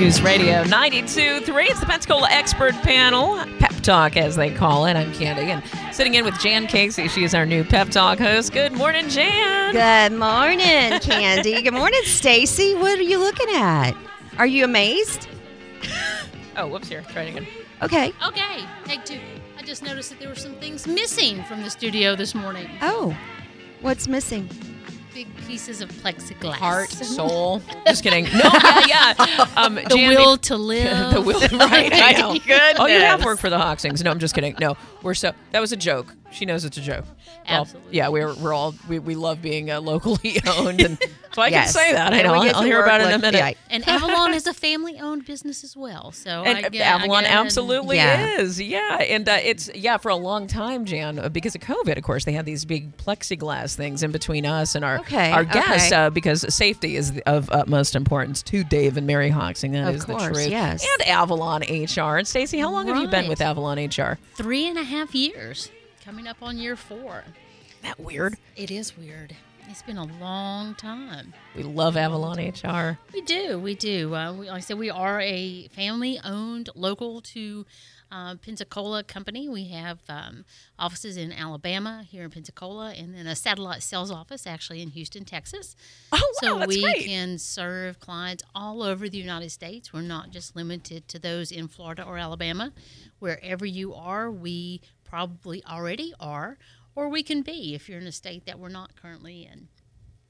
News Radio 92.3. It's the Pensacola Expert Panel, Pep Talk as they call it. I'm Candy, and sitting in with Jan Casey. She is our new Pep Talk host. Good morning, Jan. Good morning, Candy. Good morning, Stacie. What are you looking at? Are you amazed? Oh, whoops, here. Try it again. Okay. Okay, take two. I just noticed that there were some things missing from the studio this morning. Oh, what's missing? Big pieces of plexiglass. Heart, soul. Just kidding. No, yeah, yeah. Um, The Jan, will to live. the will, right? I know. Goodness. Oh, you have worked for the Hoxengs. No, I'm just kidding. No, we're so. That was a joke. She knows it's a joke. Well, Absolutely. yeah, we're we're all we, we love being uh, locally owned, and so I Yes. can say that. I know. we I'll, I'll hear about it in a minute. yeah. And Avalon is a family-owned business as well. So And I uh, get, Avalon I get it. absolutely Yeah. is, yeah. And uh, it's yeah for a long time, Jan, uh, because of COVID. Of course, they had these big plexiglass things in between us and our Okay, our guests okay. uh, because safety is of utmost importance to Dave and Mary Hoxeng. That Of is course, the truth. yes. And Avalon HR. And Stacie, how long have you been with Avalon HR? Three and a half years, coming up on year four. That weird. It is weird. It's been a long time. We love Avalon HR. We do, we do. Uh, we, like I said, we are a family-owned, local to uh, Pensacola company. We have um, offices in Alabama, here in Pensacola, and then a satellite sales office actually in Houston, Texas. Oh, wow, so that's we great. can serve clients all over the United States. We're not just limited to those in Florida or Alabama. Wherever you are, we probably already are, or we can be if you're in a state that we're not currently in.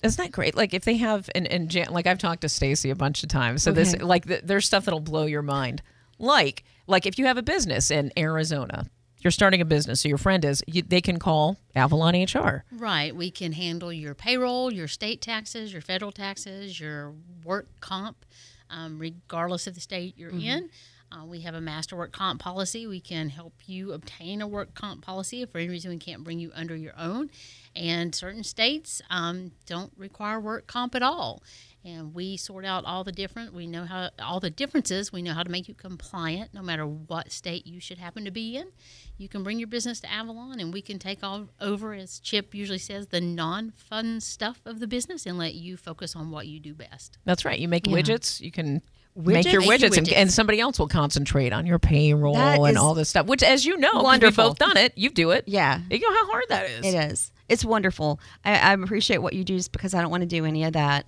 Isn't that great? Like if they have and and Jan, like I've talked to Stacie a bunch of times. So this like th- there's stuff that'll blow your mind. Like like if you have a business in Arizona, you're starting a business. So your friend is you, they can call Avalon HR. Right. We can handle your payroll, your state taxes, your federal taxes, your work comp, um, regardless of the state you're in. Uh, we have a master work comp policy. We can help you obtain a work comp policy if for any reason we can't bring you under your own. And certain states um, don't require work comp at all. And we sort out all the different. We know how all the differences. We know how to make you compliant, no matter what state you should happen to be in. You can bring your business to Avalon, and we can take all over, as Chip usually says, the non-fun stuff of the business, and let you focus on what you do best. That's right. You make Yeah. widgets. You can make your Widgets? Make your widgets, And, widgets. and somebody else will concentrate on your payroll That and all this stuff. Which, as you know, wonderful. we've both done it. You do it. Yeah. You know how hard that is. It is. It's wonderful. I, I appreciate what you do just because I don't want to do any of that.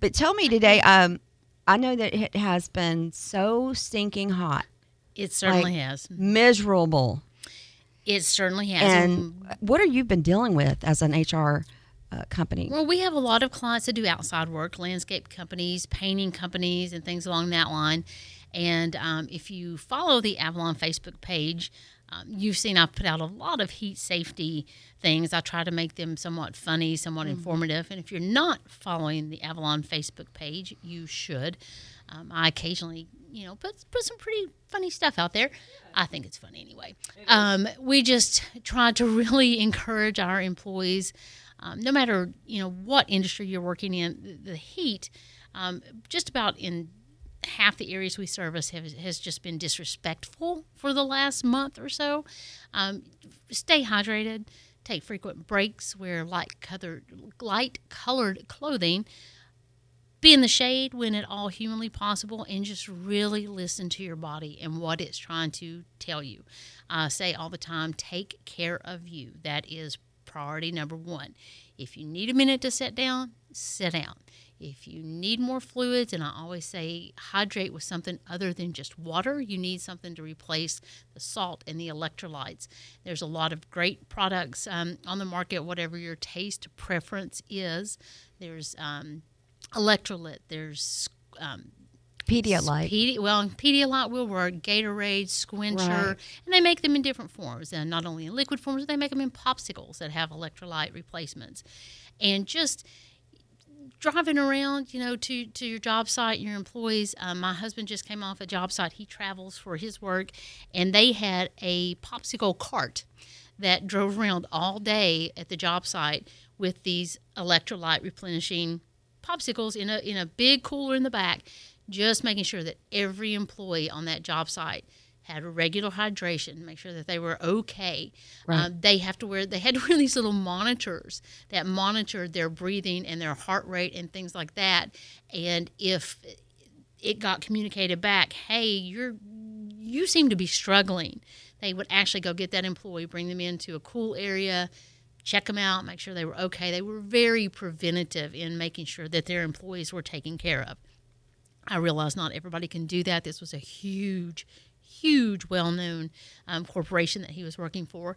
But tell me today, um, I know that it has been so stinking hot, It certainly Like- has. miserable. It certainly has. And what have you been dealing with as an HR uh, company? Well, we have a lot of clients that do outside work, landscape companies, painting companies, and things along that line. And um, if you follow the Avalon Facebook page, um, you've seen I've put out a lot of heat safety things. I try to make them somewhat funny, somewhat informative. And if you're not following the Avalon Facebook page, you should. Um, I occasionally, you know, put put some pretty funny stuff out there. I think it's funny anyway. Um, we just try to really encourage our employees um, no matter you know what industry you're working in, the, heat, um, just about in half the areas we service has, has just been disrespectful for the last month or so. Um, stay hydrated, take frequent breaks, wear light colored light colored clothing. Be in the shade when at all humanly possible, and just really listen to your body and what it's trying to tell you. I say all the time, take care of you. That is priority number one. If you need a minute to sit down, sit down. If you need more fluids, and I always say hydrate with something other than just water, you need something to replace the salt and the electrolytes. There's a lot of great products um, on the market, whatever your taste preference is. There's um, electrolyte, there's um, Pedialyte. Pedi- well, Pedialyte will work, Gatorade, Sqwincher, Right. and they make them in different forms. And not only in liquid forms, they make them in popsicles that have electrolyte replacements. And just driving around, you know, to, to your job site, your employees. Um, my husband just came off a job site. He travels for his work, and they had a popsicle cart that drove around all day at the job site with these electrolyte replenishing popsicles in a in a big cooler in the back, just making sure that every employee on that job site had regular hydration, make sure that they were okay. Right. Um, they have to wear. They had to wear these little monitors that monitored their breathing and their heart rate and things like that. And if it got communicated back, hey, you're you seem to be struggling, they would actually go get that employee, bring them into a cool area, check them out, make sure they were okay. They were very preventative in making sure that their employees were taken care of. I realize not everybody can do that. This was a huge, huge, well known um, corporation that he was working for.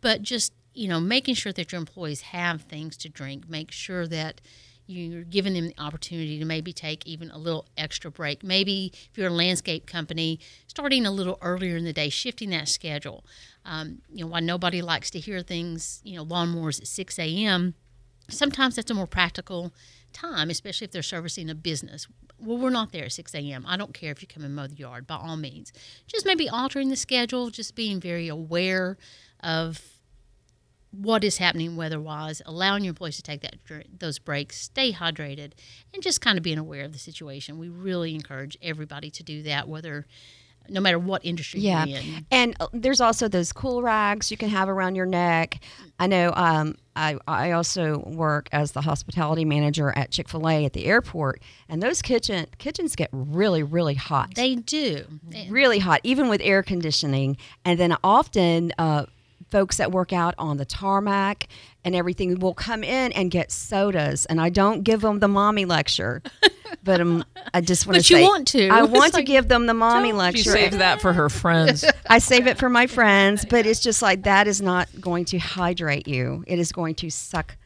But just, you know, making sure that your employees have things to drink, make sure that you're giving them the opportunity to maybe take even a little extra break. Maybe if you're a landscape company, starting a little earlier in the day, shifting that schedule. Um, you know, why nobody likes to hear things, you know, lawnmowers at 6 a.m., sometimes that's a more practical time, especially if they're servicing a business. Well, we're not there at 6 a.m. I don't care if you come and mow the yard, by all means. Just maybe altering the schedule, just being very aware of what is happening weather-wise, allowing your employees to take that those breaks, stay hydrated, and just kind of being aware of the situation. We really encourage everybody to do that, whether no matter what industry yeah. you're in. And uh, there's also those cool rags you can have around your neck. I know um, I, I also work as the hospitality manager at Chick fil A at the airport, and those kitchen kitchens get really, really hot. They do. Really hot, even with air conditioning. And then often, uh, folks that work out on the tarmac and everything will come in and get sodas and i don't give them the mommy lecture but um, i just want but to say you want to i It's want to like, give them the mommy lecture. lecture save that for her friends. i save it for my friends but it's just like that is not going to hydrate you it is going to suck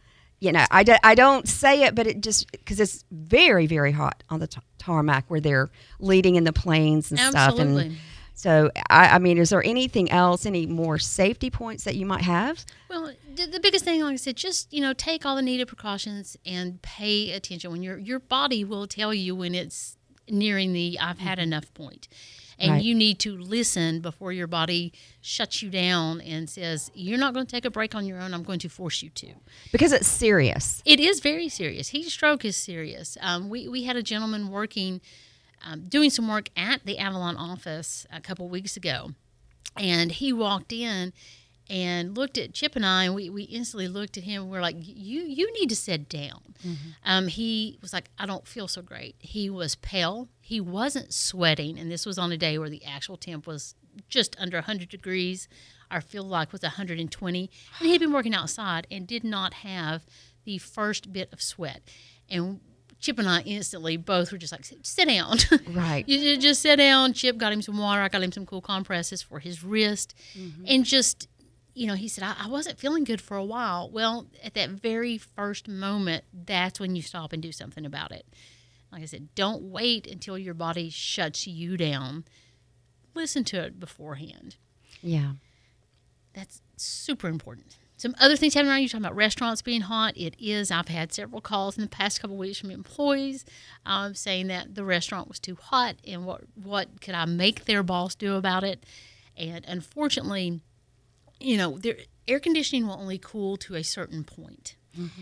you know i, do, I don't say it but it just because it's very very hot on the t- tarmac where they're leading in the planes and stuff Absolutely. and so I, I mean is there anything else any more safety points that you might have Well, the, the biggest thing, like I said, just you know, take all the needed precautions and pay attention. When your your body will tell you when it's nearing the "I've had enough" point, and Right. you need to listen before your body shuts you down and says, "You're not going to take a break on your own. I'm going to force you to." because it's serious It is very serious. Heat stroke is serious. Um, we, we had a gentleman working, um, doing some work at the Avalon office a couple weeks ago, and he walked in and looked at Chip and I, and we, we instantly looked at him. And we're like, "You you need to sit down." Um, he was like, "I don't feel so great." He was pale. He wasn't sweating, and this was on a day where the actual temp was just under 100 degrees. Our field like was 120, and he had been working outside and did not have the first bit of sweat. And Chip and I instantly both were just like, "Sit down." Right. you, just sit down. Chip got him some water. I got him some cool compresses for his wrist, mm-hmm. and just you know, he said, I, I wasn't feeling good for a while. Well, at that very first moment, that's when you stop and do something about it. Like I said, don't wait until your body shuts you down. Listen to it beforehand. yeah That's super important. Some other things happening around you talking about restaurants being hot. It is. I've had several calls in the past couple of weeks from employees um, saying that the restaurant was too hot and what what could I make their boss do about it? And unfortunately, you know, there, air conditioning will only cool to a certain point.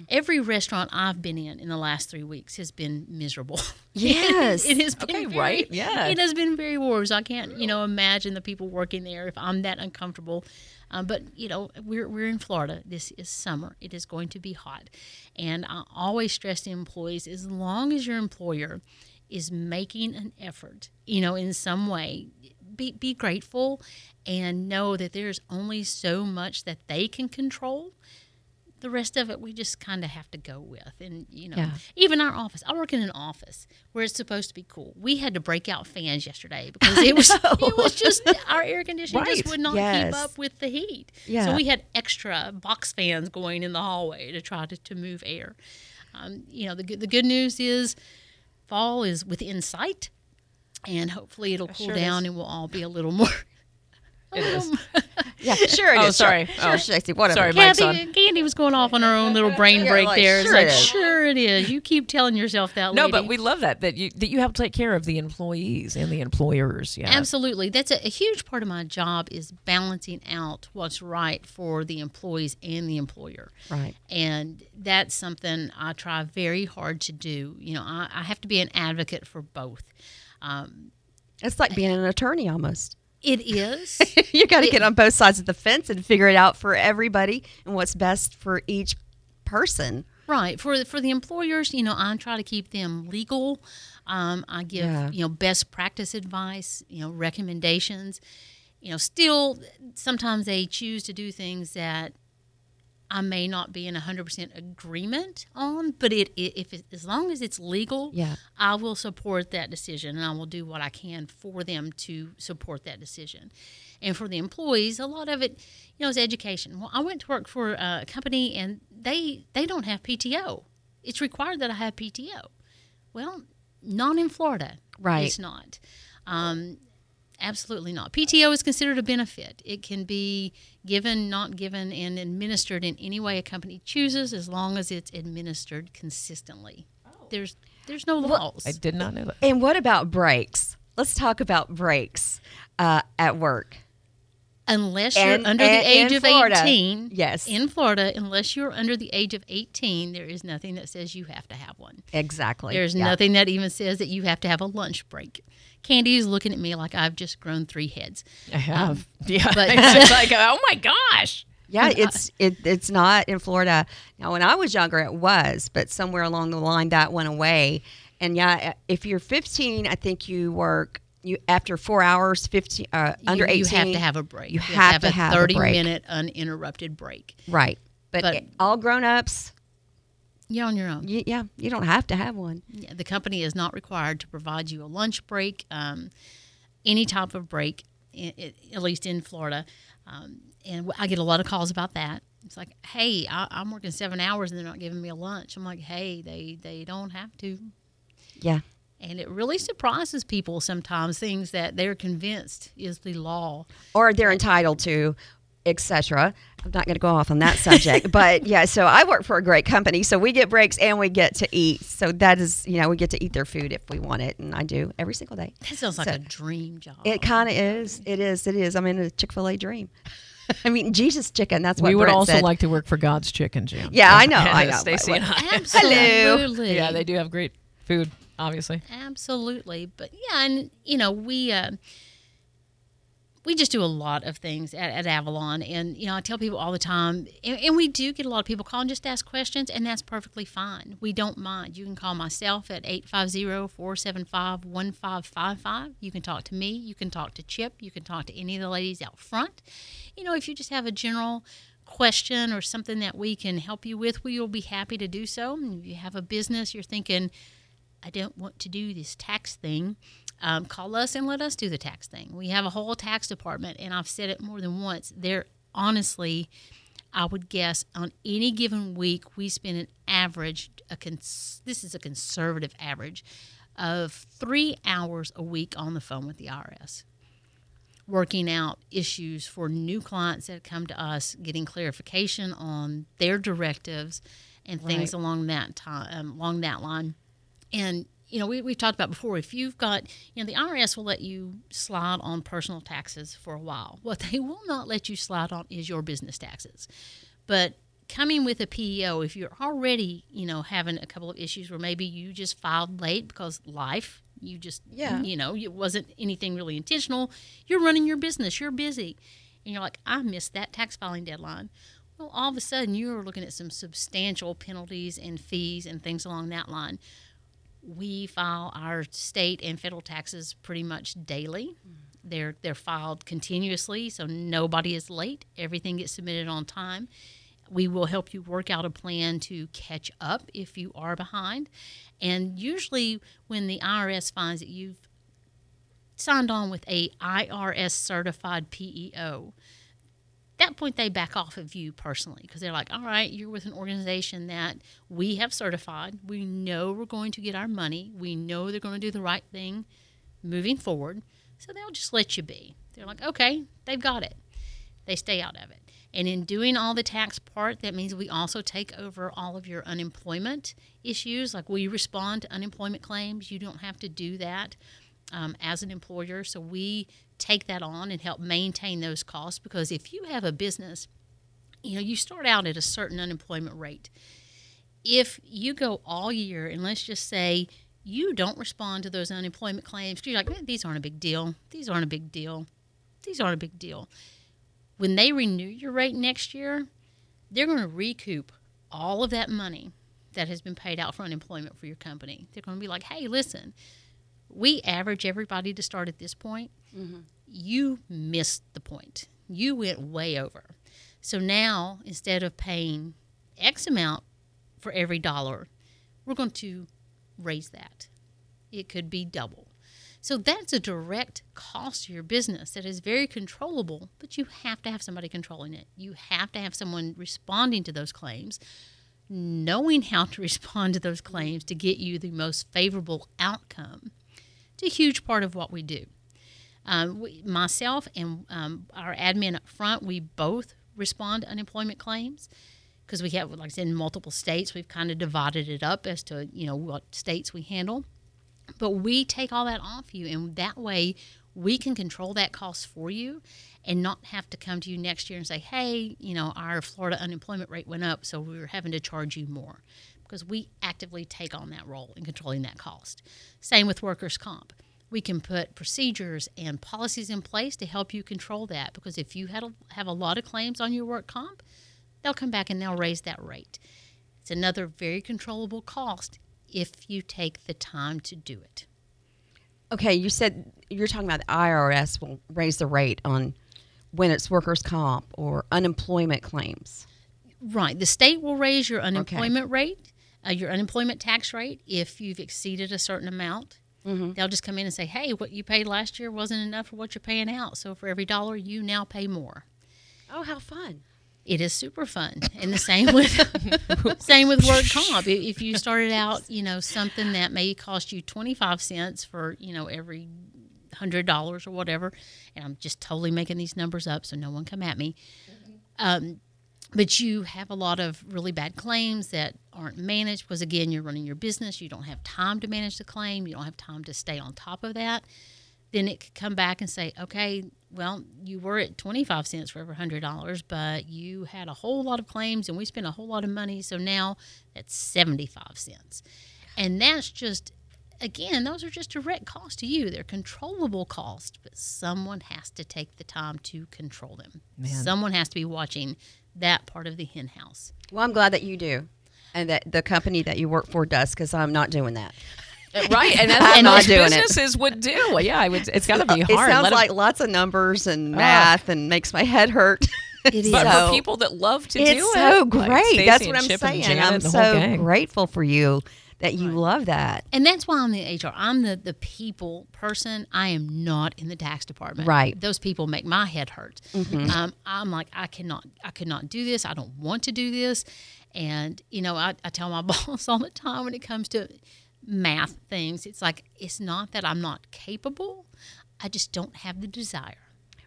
Every restaurant I've been in in the last three weeks has been miserable. Yes. it has been Okay, very- right, yeah. It has been very warm. So I can't, you know, imagine the people working there if I'm that uncomfortable. Um, but you know, we're we're in Florida. This is summer. It is going to be hot, and I always stress to employees: as long as your employer is making an effort, you know, in some way, be be grateful and know that there's only so much that they can control the rest of it we just kind of have to go with and you know Yeah. even our office i work in an office where it's supposed to be cool we had to break out fans yesterday because it was it was just our air conditioning just would not Yes. keep up with the heat Yeah. so we had extra box fans going in the hallway to try to, to move air um, you know the, good- the good news is fall is within sight and hopefully it'll cool sure down is. and we'll all be a little more It is. more- yeah sure it Oh, is. sorry. sure, Oh. sure Stacie, whatever Sorry, Mike's Kathy, on. Candy was going off on her own little brain Yeah, break like, there. It's sure like, it is. sure it is. You keep telling yourself that. No, lady. but we love that that you that you help take care of the employees and the employers. Yeah, Absolutely. That's a, a huge part of my job is balancing out what's right for the employees and the employer. right And that's something I try very hard to do. You know, I, I have to be an advocate for both. Um, it's like being an attorney almost it is. you got to get on both sides of the fence and figure it out for everybody and what's best for each person Right for the, for the employers, you know, I try to keep them legal. Um, I give Yeah. you know best practice advice, you know recommendations. You know, still sometimes they choose to do things that I may not be in hundred percent agreement on, but it, it if it, as long as it's legal, Yeah. I will support that decision and I will do what I can for them to support that decision. And for the employees, a lot of it, you know, is education. Well, I went to work for a company and they they don't have PTO. It's required that I have PTO. Well, not in Florida. Right. It's not. Um, absolutely not. PTO is considered a benefit. It can be given, not given, and administered in any way a company chooses, as long as it's administered consistently. There's there's no laws. I did not know that. And what about breaks? Let's talk about breaks uh, at work. Unless you're under and- the age of Florida. 18 Yes. in florida unless you're under the age of 18 there is nothing that says you have to have one Exactly. there's Yeah. nothing that even says that you have to have a lunch break candy is looking at me like i've just grown three heads I have. Um, yeah. but- it's like, oh my gosh. Yeah, uh, it's it, it's not in Florida. Now, when I was younger, it was, but somewhere along the line that went away. And yeah, if you're 15, I think you work you after four hours, 15 uh, under you, 18. you have to have a break You have to a have a 30 break. minute uninterrupted break right, but, But- it- all grown ups, you're on your own you, yeah, you don't have to have one. Yeah, the company is not required to provide you a lunch break, um, any type of break, at least in Florida. Um, and I get a lot of calls about that. It's like, hey, I, I'm working seven hours and they're not giving me a lunch. I'm like, hey, they, they don't have to. Yeah, And it really surprises people sometimes, things that they're convinced is the law. or they're entitled to, etc. I'm not going to go off on that subject, but yeah. So I work for a great company, so we get breaks and we get to eat. So that is, you know, we get to eat their food if we want it, and I do every single day. That sounds like a dream job. It kind of is. It is. It is. I'm in a Chick Fil A dream. I mean, Jesus chicken. That's what we would Brent also said. like to work for God's Chicken Jam. Yeah, I know, I know. Stacie and I. Absolutely. Yeah, they do have great food, obviously. Absolutely, but yeah, and you know we uh, we just do a lot of things at, at Avalon, and you know I tell people all the time, and, and we do get a lot of people call and just ask questions, and that's perfectly fine. We don't mind. You can call myself at 850-475-1555. You can talk to me. You can talk to Chip. You can talk to any of the ladies out front. You know, if you just have a general question or something that we can help you with, we will be happy to do so. If you have a business, you're thinking. I don't want to do this tax thing, um, call us and let us do the tax thing. We have a whole tax department, and I've said it more than once. They're honestly, I would guess, on any given week, we spend an average, a cons- this is a conservative average, of three hours a week on the phone with the IRS working out issues for new clients that come to us, getting clarification on their directives and things Right. along that time, um, along that line. And you know, we, we've talked about before. If you've got, you know, the IRS will let you slide on personal taxes for a while. What they will not let you slide on is your business taxes. But coming with a PEO, if you're already, you know, having a couple of issues where maybe you just filed late because life, you just, Yeah. you know, it wasn't anything really intentional. You're running your business, you're busy, and you're like, I missed that tax filing deadline. Well, all of a sudden, you're looking at some substantial penalties and fees and things along that line. We file our state and federal taxes pretty much daily. Mm. They're they're filed continuously, so nobody is late. Everything gets submitted on time. We will help you work out a plan to catch up if you are behind. And usually, when the IRS finds that you've signed on with a IRS certified PEO, that point they back off of you personally because they're like, all right, you're with an organization that we have certified. We know we're going to get our money. We know they're going to do the right thing moving forward. So they'll just let you be. They're like, okay, they've got it. They stay out of it. And in doing all the tax part, that means we also take over all of your unemployment issues. Like we respond to unemployment claims. You don't have to do that um, as an employer. So we take that on and help maintain those costs because if you have a business, you know, you start out at a certain unemployment rate. If you go all year, and let's just say you don't respond to those unemployment claims, because you're like, "Eh, these aren't a big deal. These aren't a big deal. These aren't a big deal. When they renew your rate next year, they're going to recoup all of that money that has been paid out for unemployment for your company. They're going to be like, hey, listen, we average everybody to start at this point. Mm-hmm. You missed the point. You went way over. So now, instead of paying X amount for every dollar, we're going to raise that. It could be double. So that's a direct cost to your business that is very controllable, but you have to have somebody controlling it. You have to have someone responding to those claims, knowing how to respond to those claims to get you the most favorable outcome. It's a huge part of what we do. Um, we, myself and um, our admin up front, we both respond to unemployment claims because we have, like I said, in multiple states. We've kind of divided it up as to you know what states we handle, but we take all that off you, and that way we can control that cost for you, and not have to come to you next year and say, hey, you know, our Florida unemployment rate went up, so we are having to charge you more, because we actively take on that role in controlling that cost. Same with workers' comp we can put procedures and policies in place to help you control that because if you had a, have a lot of claims on your work comp they'll come back and they'll raise that rate it's another very controllable cost if you take the time to do it Okay, you said you're talking about the IRS will raise the rate on when it's workers' comp or unemployment claims. right the state will raise your unemployment rate uh, your unemployment tax rate if you've exceeded a certain amount they'll just come in and say hey what you paid last year wasn't enough for what you're paying out. So for every dollar you now pay more. Oh, how fun! it is super fun. And the same with same with work comp. If you started out you know something that may cost you 25 cents for you know every hundred dollars or whatever and i'm just totally making these numbers up so no one come at me um, but you have a lot of really bad claims that aren't managed because again you're running your business you don't have time to manage the claim you don't have time to stay on top of that then it could come back and say, okay, well, you were at 25 cents for every $100, but you had a whole lot of claims and we spent a whole lot of money. So now that's 75 cents. And that's just, again, those are just direct costs to you. They're controllable costs, but someone has to take the time to control them. Someone has to be watching that part of the hen house. Well, I'm glad that you do, and that the company that you work for does, because I'm not doing that. Uh, right, and that's I'm what not most doing it. businesses would do. Well, yeah, I would. It's got to be hard. It sounds Let 'em- like lots of numbers and ah. math, and makes my head hurt. It is. but So- for people that love to it's do it, so great. Stacie That's what I'm Chip saying. Janet I'm and the whole so gang. grateful for you that you love that. And that's why I'm the HR. I'm the, the people person. I am not in the tax department. Right. Mm-hmm. Those people make my head hurt. Um, I'm like, I cannot, I could not do this. I don't want to do this. And, you know, I, I tell my boss all the time when it comes to math things, it's like, it's not that I'm not capable. I just don't have the desire.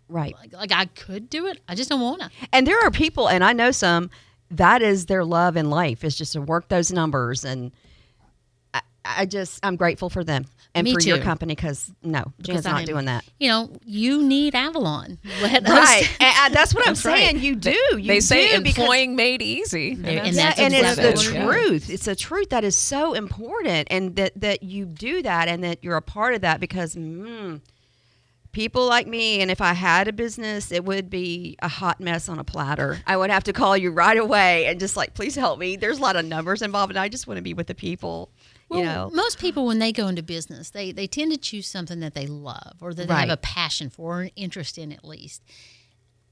Right. Like, like I could do it. I just don't want to. And there are people, and I know some, that is their love in life is just to work those numbers. And I, I just, I'm grateful for them and Me for your company because no, Jan's I not am- doing that. You know, you need Avalon. Let us- Right. and I- that's what I'm That's right. saying. You do. You They say do because- employing made easy, There- and Yeah, that's and it's the exactly what it is. truth. It's a truth that is so important, and that that you do that, and that you're a part of that because mm, people like me, and if I had a business, it would be a hot mess on a platter. I would have to call you right away and just like, please help me. There's a lot of numbers involved, and I just want to be with the people. Well, you know, most people when they go into business, they they tend to choose something that they love or that they have a passion for or an interest in at least.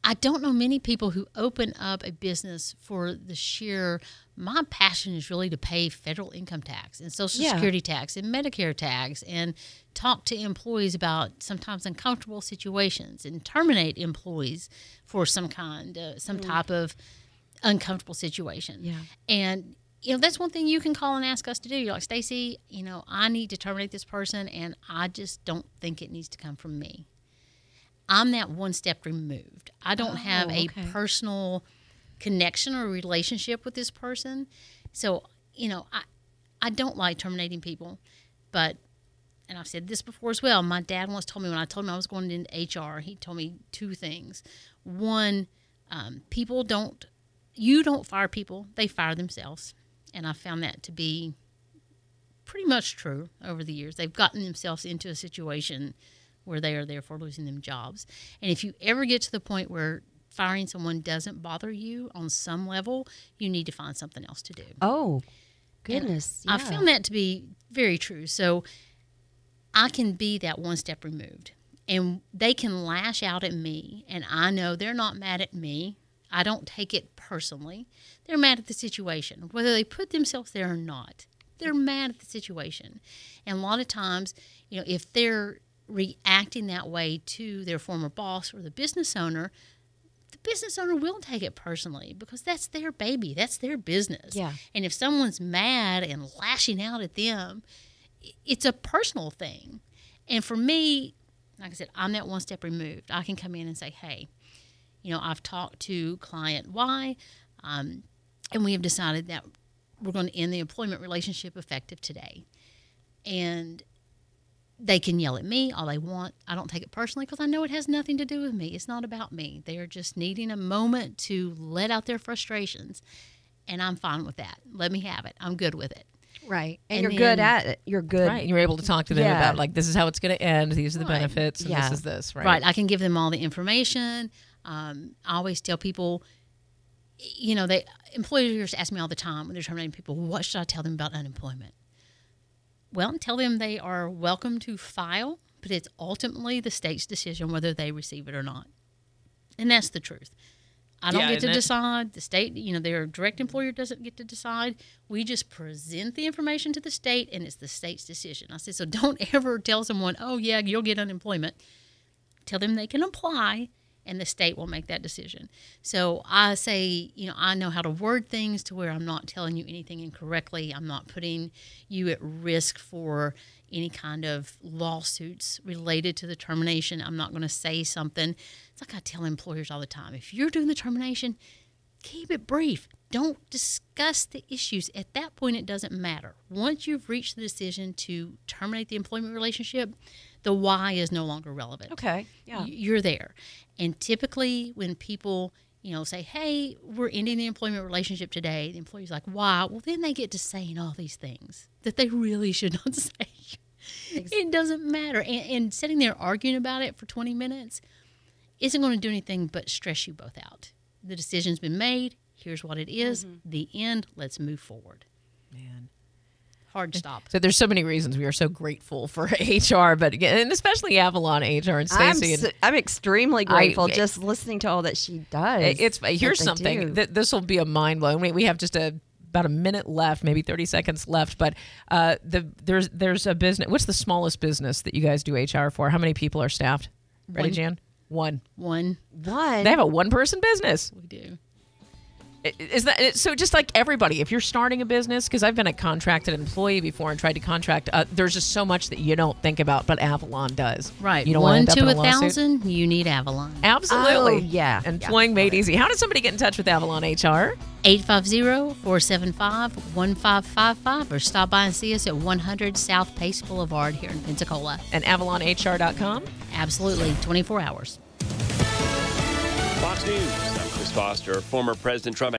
I don't know many people who open up a business for the sheer my passion is really to pay federal income tax and social Yeah. security tax and Medicare tax and talk to employees about sometimes uncomfortable situations and terminate employees for some kind uh, some type of uncomfortable situation. Yeah. And you know, that's one thing you can call and ask us to do. You're like, Stacie, you know, I need to terminate this person and I just don't think it needs to come from me. I'm that one step removed. I don't have a okay. personal connection or relationship with this person. So, you know, I I don't like terminating people, but and I've said this before as well. My dad once told me when I told him I was going into HR, he told me two things. One, um, people don't, you don't fire people, they fire themselves. And I found that to be pretty much true over the years. They've gotten themselves into a situation where they are therefore losing them jobs. And if you ever get to the point where firing someone doesn't bother you on some level, you need to find something else to do. oh, goodness. I yeah. found that to be very true. So I can be that one step removed. And they can lash out at me, and I know they're not mad at me. I don't take it personally. They're mad at the situation, whether they put themselves there or not. They're mad at the situation. And a lot of times, you know, if they're reacting that way to their former boss or the business owner, the business owner will take it personally because that's their baby, that's their business. Yeah. And if someone's mad and lashing out at them, it's a personal thing. And for me, like I said, I'm that one step removed. I can come in and say, hey, you know, I've talked to client Y, um, and we have decided that we're going to end the employment relationship effective today. And they can yell at me all they want. I don't take it personally because I know it has nothing to do with me. It's not about me. They are just needing a moment to let out their frustrations, and I'm fine with that. Let me have it. I'm good with it. right, and, and you're good at it. You're good. Right. You're able to talk to them Yeah. about like this is how it's going to end. These are the Right. benefits, and Yeah. this is this. Right. Right. I can give them all the information. Um, I always tell people, you know, they employers ask me all the time when they're terminating people, what should I tell them about unemployment? Well, tell them they are welcome to file, but it's ultimately the state's decision whether they receive it or not. And that's the truth. I don't Yeah, get to decide. The state, you know, their direct employer doesn't get to decide. We just present the information to the state, and it's the state's decision. I said, so don't ever tell someone, oh, yeah, you'll get unemployment tell them they can apply and the state will make that decision. So I say, you know, I know how to word things to where I'm not telling you anything incorrectly. I'm not putting you at risk for any kind of lawsuits related to the termination. I'm not going to say something. It's like I tell employers all the time if you're doing the termination, keep it brief. Don't discuss the issues. At that point, it doesn't matter. Once you've reached the decision to terminate the employment relationship, the why is no longer relevant. Okay. Yeah. You're there. And typically, when people, you know, say, hey, we're ending the employment relationship today, the employee's like, why? Well, then they get to saying all these things that they really should not say. Exactly. it doesn't matter. And, and sitting there arguing about it for 20 minutes isn't going to do anything but stress you both out. The decision's been made. Here's what it is. Mm-hmm. The end. Let's move forward. Man. Hard stop. So there's so many reasons we are so grateful for HR, but again, and especially Avalon HR and I'm, Stacie. and- s- I'm extremely I- grateful just listening to all that she does. It's that here's something do. that this will be a mind blow. We, we have just a about a minute left, maybe 30 seconds left. But uh, the there's there's a business. What's the smallest business that you guys do HR for? How many people are staffed? Ready, One. Jan? One. One, One. They have a one person business. we do. I- Is that so? Just like everybody, if you're starting a business, because I've been a contracted employee before and tried to contract, uh, there's just so much that you don't think about, but Avalon does. Right. You don't want One to end to up a in a thousand, you need Avalon. Absolutely. Oh, yeah. Employing made easy. How does somebody get in touch with Avalon HR? 850-475-1555 or stop by and see us at 100 South Pace Boulevard here in Pensacola. And AvalonHR.com. Absolutely, 24 hours. Fox News. I'm Chris Foster. Former President Trump